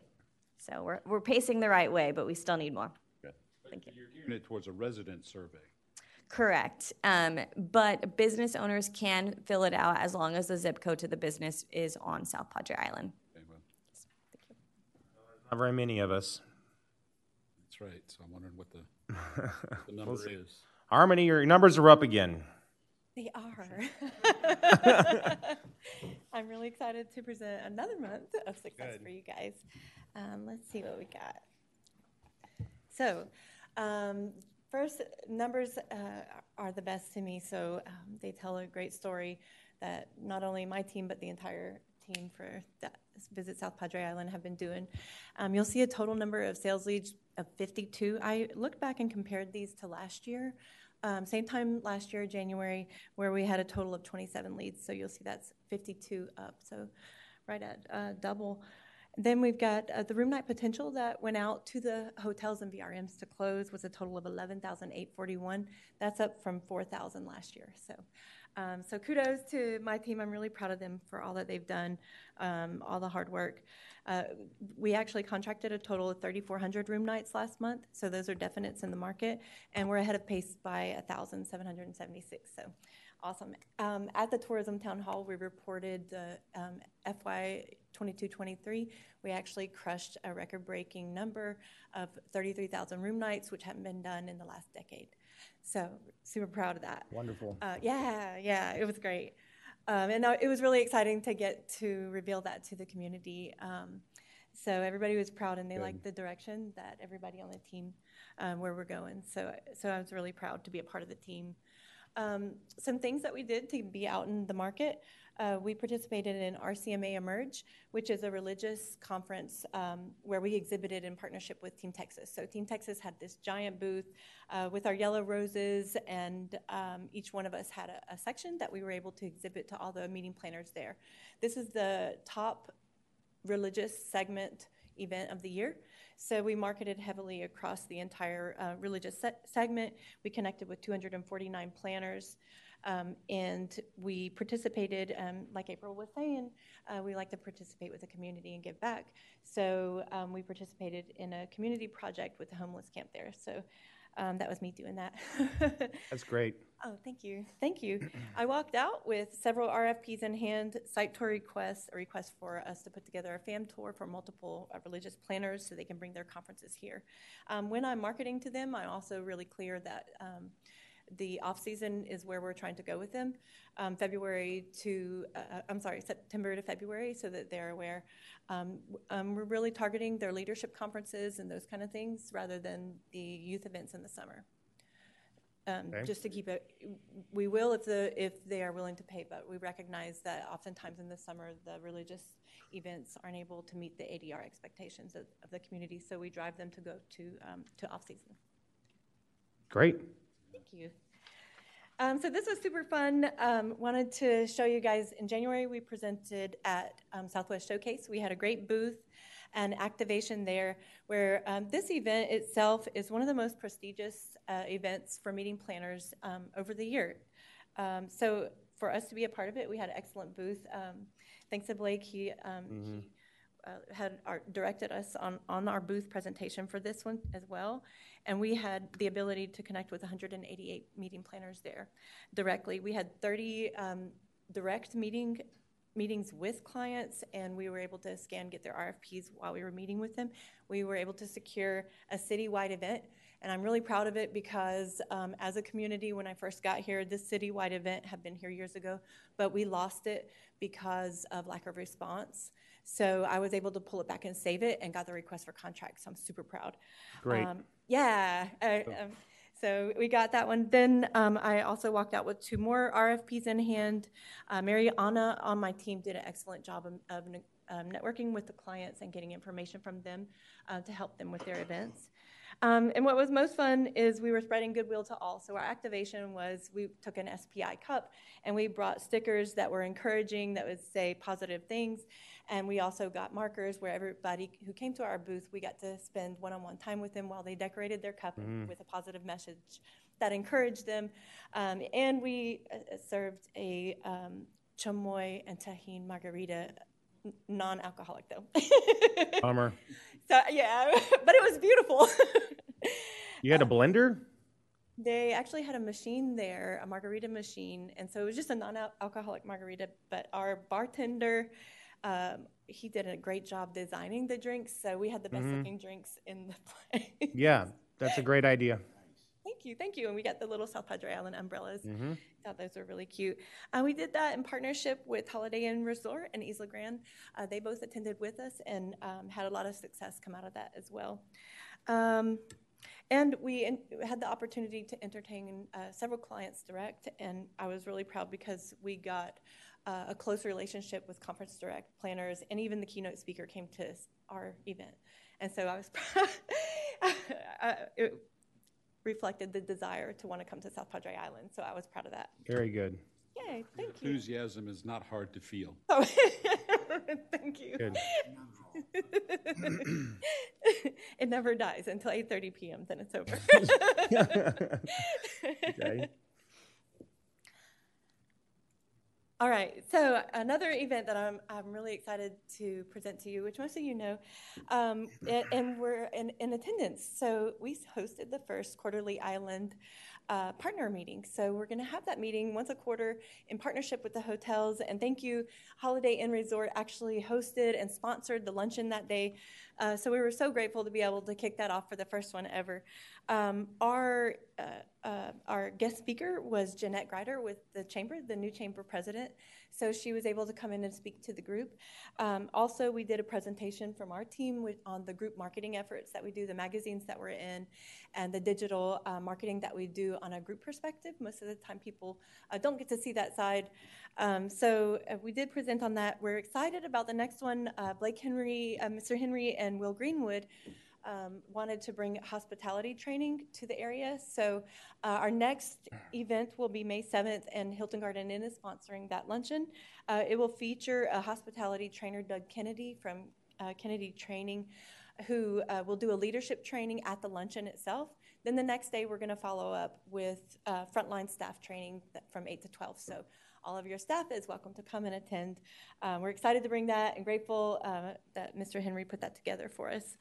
So we're, we're pacing the right way, but we still need more. Good. Thank you. You're gearing it towards a resident survey. Correct. Um, but business owners can fill it out as long as the zip code to the business is on South Padre Island. Okay, well, Not very many of us. that's right. So I'm wondering what the, the number see. is. Harmony, your numbers are up again. They are. I'm really excited to present another month of success Good. for you guys. Um, let's see what we got. So, um, first, numbers uh, are the best to me, so um, they tell a great story that not only my team, but the entire team for that Visit South Padre Island have been doing. Um, you'll see a total number of sales leads of 52. I looked back and compared these to last year. Um, same time last year, January, where we had a total of 27 leads. So you'll see that's 52 up. So right at uh, double. Then we've got uh, the room night potential that went out to the hotels and VRMs to close was a total of 11,841. That's up from 4,000 last year. So, um, so kudos to my team. I'm really proud of them for all that they've done, um, all the hard work. Uh, we actually contracted a total of 3,400 room nights last month, so those are definites in the market, and we're ahead of pace by 1,776. So awesome. Um, at the Tourism Town Hall, we reported the um, FY 22-23. We actually crushed a record-breaking number of 33,000 room nights, which hadn't been done in the last decade. So super proud of that. Wonderful. Uh, yeah, yeah, it was great. Um, and uh, it was really exciting to get to reveal that to the community. Um, so everybody was proud, and they Good. liked the direction that everybody on the team um, where we're going. So, so I was really proud to be a part of the team. Um, some things that we did to be out in the market. Uh, we participated in RCMA Emerge, which is a religious conference um, where we exhibited in partnership with Team Texas. So Team Texas had this giant booth uh, with our yellow roses, and um, each one of us had a, a section that we were able to exhibit to all the meeting planners there. This is the top religious segment event of the year. So we marketed heavily across the entire uh, religious se- segment. We connected with 249 planners. Um, and we participated, um, like April was saying, uh, we like to participate with the community and give back. So um, we participated in a community project with the homeless camp there. So um, that was me doing that. That's great. Oh, thank you. Thank you. I walked out with several RFPs in hand, site tour requests, a request for us to put together a FAM tour for multiple uh, religious planners so they can bring their conferences here. Um, when I'm marketing to them, I'm also really clear that um, the off season is where we're trying to go with them. Um, February to, uh, I'm sorry, September to February, so that they're aware. Um, um, we're really targeting their leadership conferences and those kind of things rather than the youth events in the summer. Um, Okay. Just to keep it, we will if the if they are willing to pay, but we recognize that oftentimes in the summer the religious events aren't able to meet the ADR expectations of, of the community, so we drive them to go to um, to off season. Great. Thank you. Um, so this was super fun. Um, wanted to show you guys. In January, we presented at um, Southwest Showcase. We had a great booth and activation there, where um, this event itself is one of the most prestigious uh, events for meeting planners um, over the year. Um, so for us to be a part of it, we had an excellent booth. Thanks to Blake, he, um, he uh, had our, directed us on, on our booth presentation for this one as well. And we had the ability to connect with 188 meeting planners there directly. We had 30 um, direct meeting meetings with clients, and we were able to scan, get their RFPs while we were meeting with them. We were able to secure a citywide event, and I'm really proud of it because um, as a community, when I first got here, this citywide event had been here years ago, but we lost it because of lack of response. So I was able to pull it back and save it and got the request for contract. So I'm super proud. Great. Um, yeah. Uh, um, so we got that one. Then um, I also walked out with two more RFPs in hand. Uh, Mary Anna on my team did an excellent job of, of um, networking with the clients and getting information from them uh, to help them with their events. Um, and what was most fun is we were spreading goodwill to all. So our activation was we took an SPI cup and we brought stickers that were encouraging, that would say positive things. And we also got markers where everybody who came to our booth, we got to spend one-on-one time with them while they decorated their cup Mhm. with a positive message that encouraged them. Um, and we uh, served a um, chamoy and Tajín margarita, n- non-alcoholic though. Bummer. So yeah, but it was beautiful. You had a blender? They actually had a machine there, a margarita machine, and so it was just a non-alcoholic margarita. But our bartender, um, he did a great job designing the drinks, so we had the best Mhm. looking drinks in the place. Yeah, that's a great idea. Thank you, thank you. And we got the little South Padre Island umbrellas. Mhm. Thought those were really cute. Uh, we did that in partnership with Holiday Inn Resort and Isla Grande. Uh, they both attended with us and um, had a lot of success come out of that as well. Um, And we en- had the opportunity to entertain uh, several clients direct, and I was really proud because we got uh, a close relationship with Conference Direct planners, and even the keynote speaker came to our event. And so I was proud. I- it reflected the desire to want to come to South Padre Island, so I was proud of that. Very good. Yay, thank you. Enthusiasm is not hard to feel. Oh, thank you. Good. it never dies until 8:30 p.m. Then it's over. Okay. All right. So another event that I'm I'm really excited to present to you, which most of you know, um, and, and we're in, in attendance. So we hosted the first quarterly island. Uh, partner meeting. So we're going to have that meeting once a quarter in partnership with the hotels. And thank you, Holiday Inn Resort actually hosted and sponsored the luncheon that day. Uh, so we were so grateful to be able to kick that off for the first one ever. Um, our uh, uh, our guest speaker was Jeanette Greider with the chamber, the new chamber president. So she was able to come in and speak to the group. Um, also, we did a presentation from our team with, on the group marketing efforts that we do, the magazines that we're in, and the digital uh, marketing that we do on a group perspective. Most of the time, people uh, don't get to see that side. Um, so uh, we did present on that. We're excited about the next one. Uh, Blake Henry, uh, Mr. Henry, and Will Greenwood um, wanted to bring hospitality training to the area. So uh, our next event will be May 7th, and Hilton Garden Inn is sponsoring that luncheon. Uh, it will feature a hospitality trainer, Doug Kennedy from uh, Kennedy Training, who uh, will do a leadership training at the luncheon itself. Then the next day, we're going to follow up with uh, frontline staff training from 8 to 12. So all of your staff is welcome to come and attend. Um, we're excited to bring that and grateful that Mr. Henry put that together for us.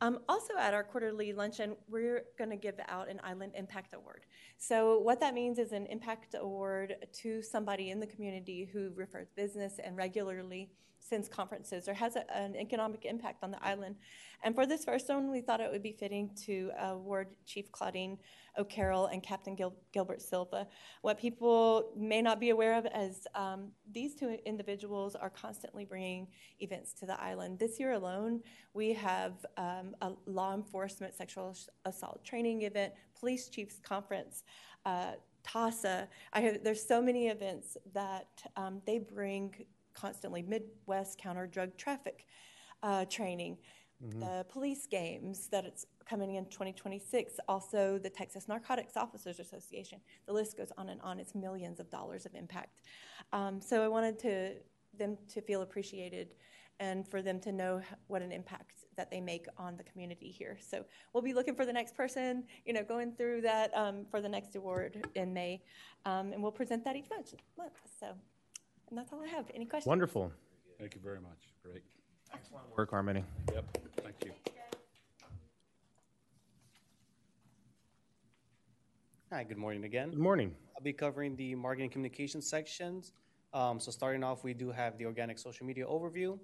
Um, also, at our quarterly luncheon, we're going to give out an Island Impact Award. So, what that means is an impact award to somebody in the community who refers business and regularly sends conferences or has a, an economic impact on the island. And for this first one, we thought it would be fitting to award Chief Claudine O'Carroll and Captain Gil- Gilbert Silva. What people may not be aware of is um, these two individuals are constantly bringing events to the island. This year alone, we have um, a law enforcement sexual assault training event, police chiefs conference, uh, TASA. Have, there's so many events that um, they bring constantly. Midwest counter drug traffic uh, training, the police games that it's coming in 2026, also the Texas Narcotics Officers Association. The list goes on and on. It's millions of dollars of impact. Um, so I wanted to them to feel appreciated and for them to know what an impact that they make on the community here. So we'll be looking for the next person, you know, going through that um, for the next award in May, um, and we'll present that each month. month. So, and that's all I have. Any questions? Wonderful. Thank you very much. Great. Excellent work, Harmony. Yep, thank you. Hi, good morning again. Good morning. I'll be covering the marketing communication sections. Um, so starting off, we do have the organic social media overview.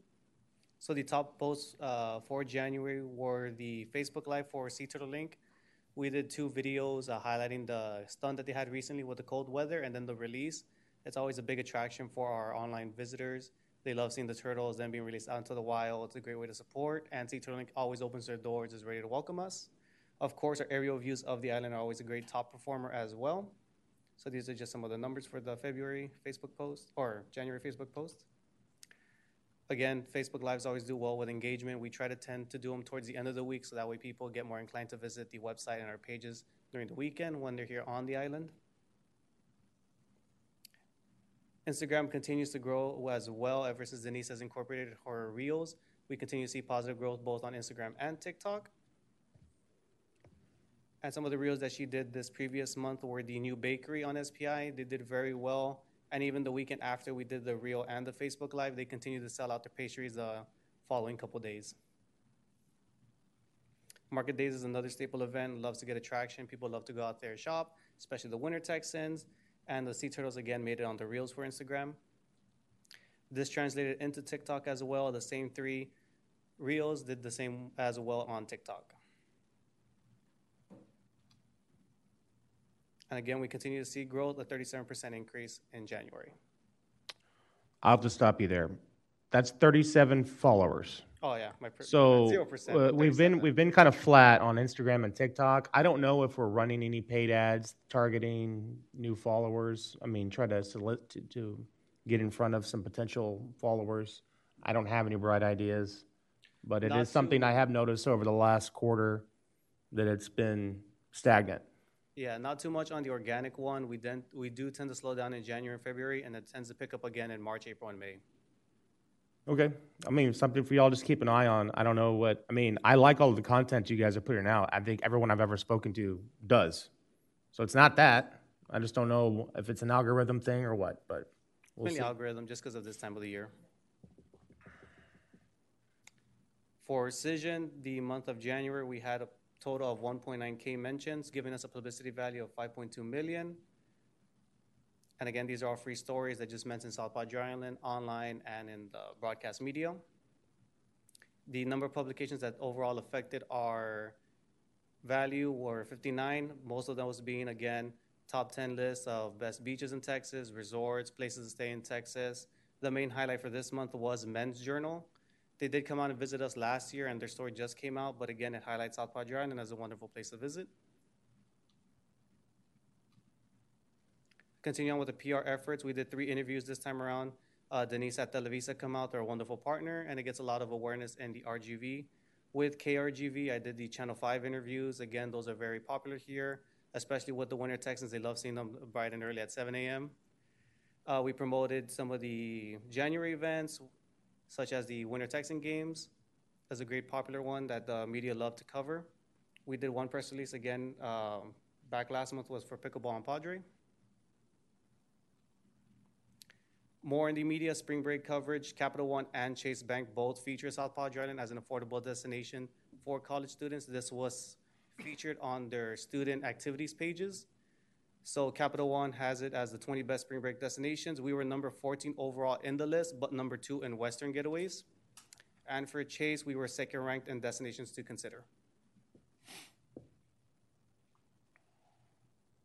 So the top posts uh, for January were the Facebook Live for Sea Turtle Inc. We did two videos uh, highlighting the stunt that they had recently with the cold weather and then the release. It's always a big attraction for our online visitors. They love seeing the turtles then being released out into the wild. It's a great way to support. And Sea Turtle Inc always opens their doors, is ready to welcome us. Of course, our aerial views of the island are always a great top performer as well. So these are just some of the numbers for the February Facebook post or January Facebook post. Again, Facebook Lives always do well with engagement. We try to tend to do them towards the end of the week so that way people get more inclined to visit the website and our pages during the weekend when they're here on the island. Instagram continues to grow as well ever since Denise has incorporated horror reels. We continue to see positive growth both on Instagram and TikTok. And some of the reels that she did this previous month were the new bakery on SPI. They did very well. And even the weekend after we did the reel and the Facebook Live, they continued to sell out their pastries the following couple days. Market Days is another staple event. Loves to get attraction. People love to go out there and shop, especially the winter Texans. And the Sea Turtles again made it on the reels for Instagram. This translated into TikTok as well. The same three reels did the same as well on TikTok. And again, we continue to see growth, a 37% increase in January. I'll to stop you there. That's 37 followers. Oh, yeah, my per- So 0%, uh, we've been we've been kind of flat on Instagram and TikTok. I don't know if we're running any paid ads targeting new followers. I mean, try to solicit to, to get in front of some potential followers. I don't have any bright ideas, but it is Not something to- I have noticed over the last quarter that it's been stagnant. Yeah, not too much on the organic one. We then, we do tend to slow down in January and February, and it tends to pick up again in March, April, and May. Okay. I mean, something for y'all just keep an eye on. I don't know what, I mean, I like all of the content you guys are putting out. I think everyone I've ever spoken to does. So it's not that. I just don't know if it's an algorithm thing or what, but we'll Mainly see. algorithm, just because of this time of the year. For Cision, the month of January, we had a total of 1.9K mentions, giving us a publicity value of 5.2 million. And again, these are all free stories that just mentioned South Padre Island online and in the broadcast media. The number of publications that overall affected our value were 59, most of those being, again, top 10 lists of best beaches in Texas, resorts, places to stay in Texas. The main highlight for this month was Men's Journal. They did come out and visit us last year, and their story just came out, but again, it highlights South Padre Island as a wonderful place to visit. Continuing on with the PR efforts, we did three interviews this time around. Uh, Denise at Televisa come out, they're a wonderful partner, and it gets a lot of awareness in the RGV. With KRGV, I did the Channel 5 interviews. Again, those are very popular here, especially with the Winter Texans. They love seeing them bright and early at 7 a.m. Uh, we promoted some of the January events, such as the Winter Texan Games. That's a great popular one that the media love to cover. We did one press release again um, back last month was for pickleball and Padre. More in the media, spring break coverage, Capital One and Chase Bank both feature South Padre Island as an affordable destination for college students. This was featured on their student activities pages. So Capital One has it as the 20 best spring break destinations. We were number 14 overall in the list, but number two in Western getaways. And for Chase, we were second ranked in destinations to consider.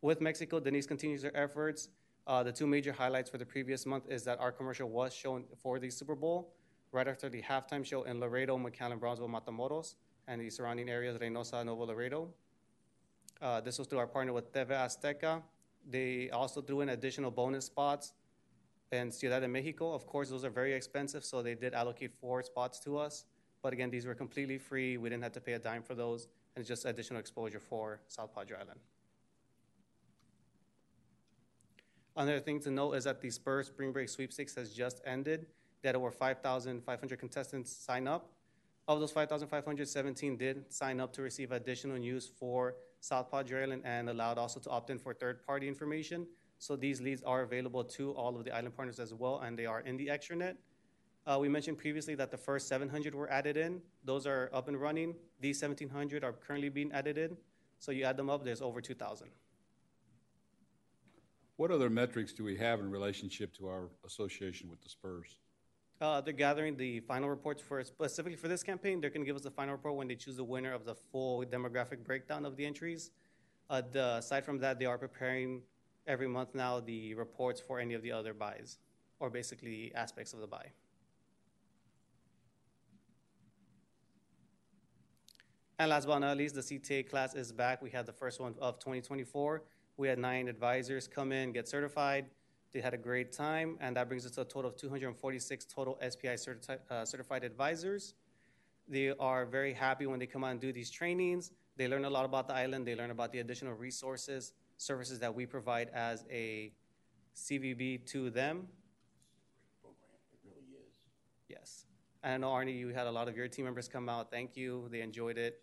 With Mexico, Denise continues her efforts. Uh, the two major highlights for the previous month is that our commercial was shown for the Super Bowl right after the halftime show in Laredo, McAllen, Brownsville, Matamoros, and the surrounding areas, Reynosa, Nuevo Laredo. Uh, this was through our partner with TV Azteca. They also threw in additional bonus spots in Ciudad de Mexico. Of course, those are very expensive, so they did allocate four spots to us. But again, these were completely free. We didn't have to pay a dime for those, and it's just additional exposure for South Padre Island. Another thing to note is that the Spurs Spring Break Sweepstakes has just ended. That over 5,500 contestants sign up. Of those 5,517 did sign up to receive additional news for South Padre Island and allowed also to opt in for third-party information. So these leads are available to all of the island partners as well, and they are in the extranet. Uh, we mentioned previously that the first 700 were added in. Those are up and running. These 1,700 are currently being in. So you add them up, there's over 2,000. What other metrics do we have in relationship to our association with the Spurs? Uh, they're gathering the final reports for specifically for this campaign. They're going to give us the final report when they choose the winner of the full demographic breakdown of the entries. Uh, the, aside from that, they are preparing every month now the reports for any of the other buys, or basically aspects of the buy. And last but not least, the CTA class is back. We had the first one of 2024. We had nine advisors come in, get certified. They had a great time, and that brings us to a total of 246 total SPI certi- uh, certified advisors. They are very happy when they come out and do these trainings. They learn a lot about the island. They learn about the additional resources, services that we provide as a CVB to them. Yes. And I know, Arnie, you had a lot of your team members come out. Thank you. They enjoyed it.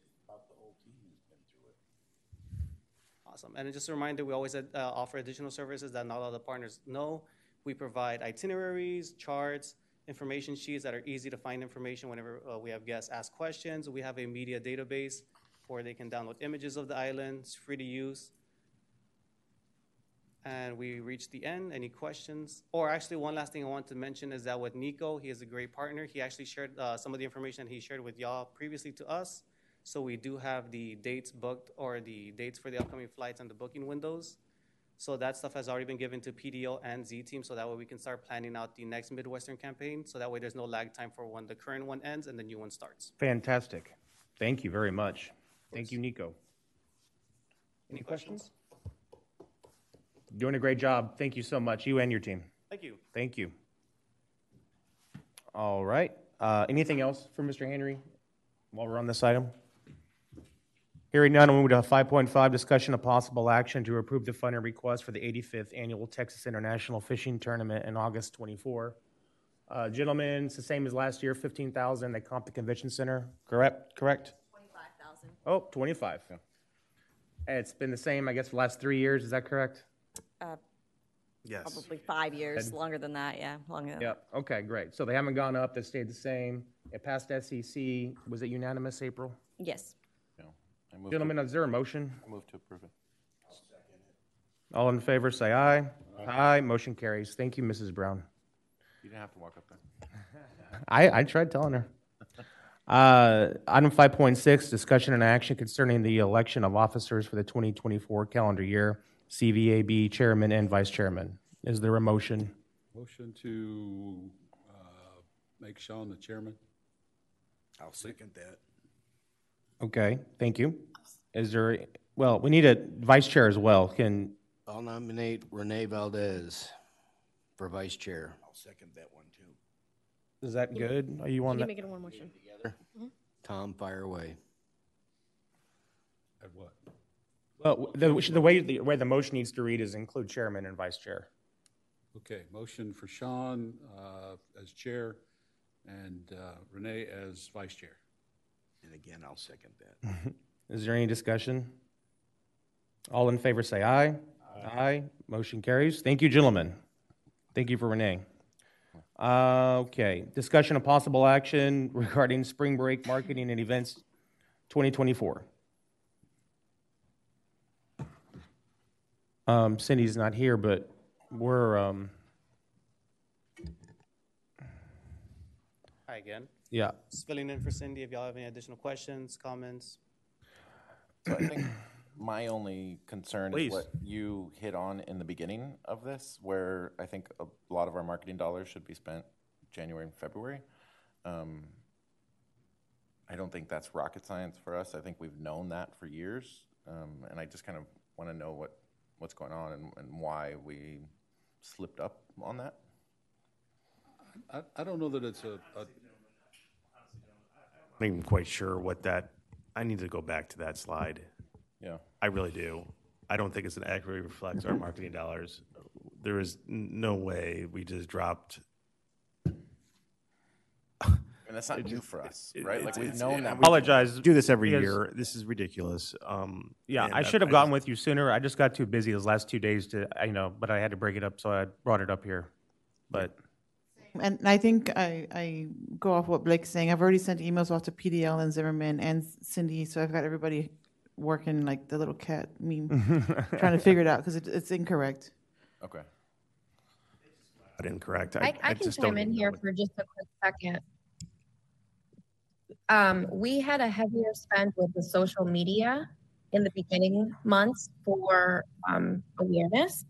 Awesome. And just a reminder, we always uh, offer additional services that not all the partners know. We provide itineraries, charts, information sheets that are easy to find information whenever uh, we have guests ask questions. We have a media database where they can download images of the island. It's free to use. And we reached the end. Any questions? Or actually, one last thing I want to mention is that with Nico, he is a great partner. He actually shared uh, some of the information he shared with y'all previously to us. So we do have the dates booked or the dates for the upcoming flights and the booking windows. So that stuff has already been given to PDL and Z Team, so that way we can start planning out the next Midwestern campaign. So that way there's no lag time for when the current one ends and the new one starts. Fantastic. Thank you very much. Thank you, Nico. Any questions? Doing a great job. Thank you so much, you and your team. Thank you. Thank you. All right. Uh, Anything else for Mr. Henry while we're on this item? Hearing none, we'll move to 5.5, discussion of possible action to approve the funding request for the 85th Annual Texas International Fishing Tournament in August 24. Uh, Gentlemen, it's the same as last year, 15,000 at Compton Convention Center, correct? Correct? 25,000. Oh, 25. And It's been the same, I guess, for the last three years, is that correct? Uh, Yes. Probably five years, Ed? longer than that, yeah, longer than that. Yep, okay, great. So they haven't gone up, they stayed the same. It passed SEC, was it unanimous, April? Yes. I move to- Gentlemen, is there a motion? I move to approve it. All in favor, say aye. Aye, motion carries. Thank you, Mrs. Brown. You didn't have to walk up there. I, I tried telling her. Uh, Item 5.6, discussion and action concerning the election of officers for the 2024 calendar year, CVAB chairman and vice chairman. Is there a motion? Motion to uh, make Sean the chairman. I'll second that. Okay, thank you. Is there, well, we need a vice chair as well. Can, I'll nominate Renee Valdez for vice chair. I'll second that one too. is that good? Are you You on can that? make it in one motion. Together, Tom, fire away. At what? Well, the, the way, the way the motion needs to read is include chairman and vice chair. Okay, motion for Sean uh, as chair and uh, Renee as vice chair. And again, I'll second that. Is there any discussion? All in favor say aye. Aye. Motion carries. Thank you, gentlemen. Thank you for Renee. Uh, Okay, discussion of possible action regarding spring break marketing and events 2024. Um, Cindy's not here, but we're, um, Hi again. yeah. Just filling in for Cindy if y'all have any additional questions, comments. So I think my only concern Please. is what you hit on in the beginning of this, where I think a lot of our marketing dollars should be spent January and February. Um, I don't think that's rocket science for us. I think we've known that for years, um, and I just kind of want to know what what's going on and, and why we slipped up on that. I, I don't know that it's a, a I'm not even quite sure what that, I need to go back to that slide. Yeah. I really do. I don't think it's an accurately reflects our marketing dollars. There is no way we just dropped. And that's not new for us, right? Like we've known that. we- Apologize. Do this every because- year. This is ridiculous. Um, Yeah, I should have gotten just- with you sooner. I just got too busy those last two days to, you know, but I had to break it up, so I brought it up here. But And I think I, I go off what Blake's saying. I've already sent emails off to PDL and Zimmerman and Cindy, so I've got everybody working like the little cat meme, trying to figure it out because it, it's incorrect. Okay. Not incorrect. I, I, can just don't chime in here for just a quick second. Um, we had a heavier spend with the social media in the beginning months for um, awareness.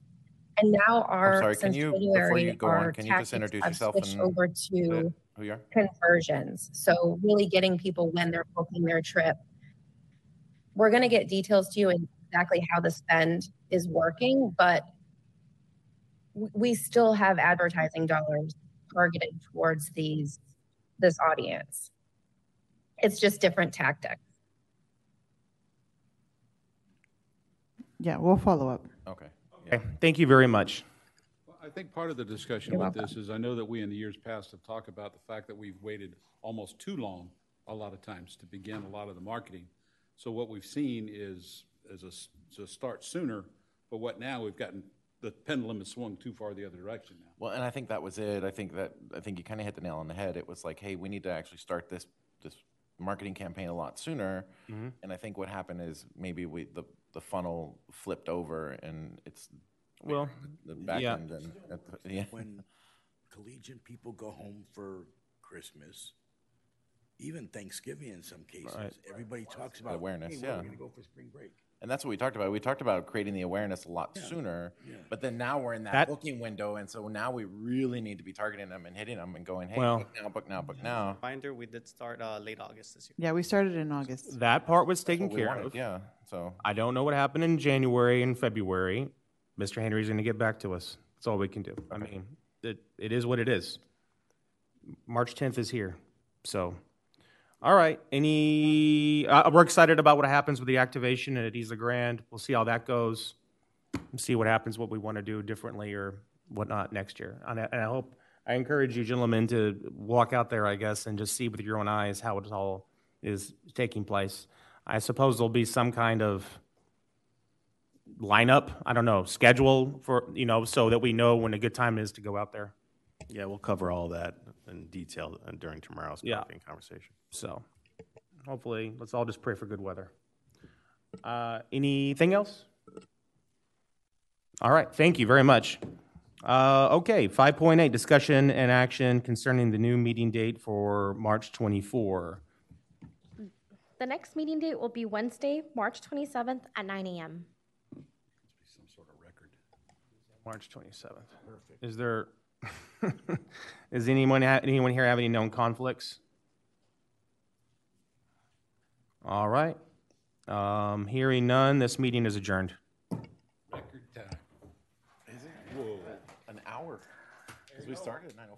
And now our, sorry, can since you- before January, you go on, our can you just tactics introduce have yourself switched and over to Who you are? conversions. So really getting people when they're booking their trip. We're going to get details to you in exactly how the spend is working, but we still have advertising dollars targeted towards these this audience. It's just different tactics. Yeah, we'll follow up. Okay. Okay, thank you very much. Well, I think part of the discussion You're with welcome. this is, I know that we in the years past have talked about the fact that we've waited almost too long, a lot of times, to begin a lot of the marketing. So what we've seen is, is a, s- to start sooner, but what now, we've gotten, the pendulum has swung too far the other direction now. Well, and I think that was it. I think that I think you kind of hit the nail on the head. It was like, hey, we need to actually start this this marketing campaign a lot sooner. Mhm. And I think what happened is maybe we the the funnel flipped over and it's Well, the back yeah. end and at the, yeah. When collegiate people go home for Christmas, even Thanksgiving in some cases, Right. everybody talks about Awareness, "Hey, yeah. we gonna go for spring break? And that's what we talked about. We talked about creating the awareness a lot sooner, but then now we're in that, That- booking window, and so now we really need to be targeting them and hitting them and going, hey, Well- book now, book now, book now. Reminder, we did start uh, late August this year. Yeah, we started in August. That part was taken care wanted, of. yeah, so. I don't know what happened in January and February. Mr. Henry's going to get back to us. That's all we can do. I mean, it, it is what it is. March 10th is here. So, all right. Any, uh, we're excited about what happens with the activation and at Isla Grand. We'll see how that goes. See what happens, what we want to do differently or whatnot next year. And I, and I hope, I encourage you gentlemen to walk out there, I guess, and just see with your own eyes how it all is taking place. I suppose there'll be some kind of lineup, I don't know, schedule for, you know, so that we know when a good time is to go out there. Yeah, we'll cover all that in detail uh, during tomorrow's Yeah. coffee and conversation. So hopefully, let's all just pray for good weather. Uh, anything else? All right, thank you very much. Uh, okay, 5.8 discussion and action concerning the new meeting date for March 24. The next meeting date will be Wednesday, March 27th at 9 a.m. Some sort of record. March 27th. Is there, is anyone, anyone here have any known conflicts? All right. Um, hearing none, this meeting is adjourned. Record time. Is it? Whoa. An hour. Because we started at nine oh